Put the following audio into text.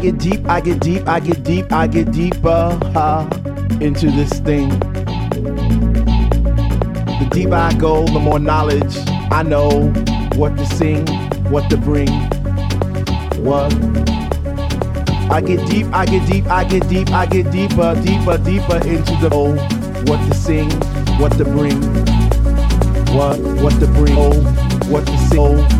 get deep, I get deep, I get deep, I get deeper into this thing. The deeper I go, the more knowledge I know what to sing, what to bring, what. I get deep, I get deep, I get deep, I get deeper, deeper, deeper into the oh, what to sing, what to bring, what, what to bring, oh, what to sing, oh,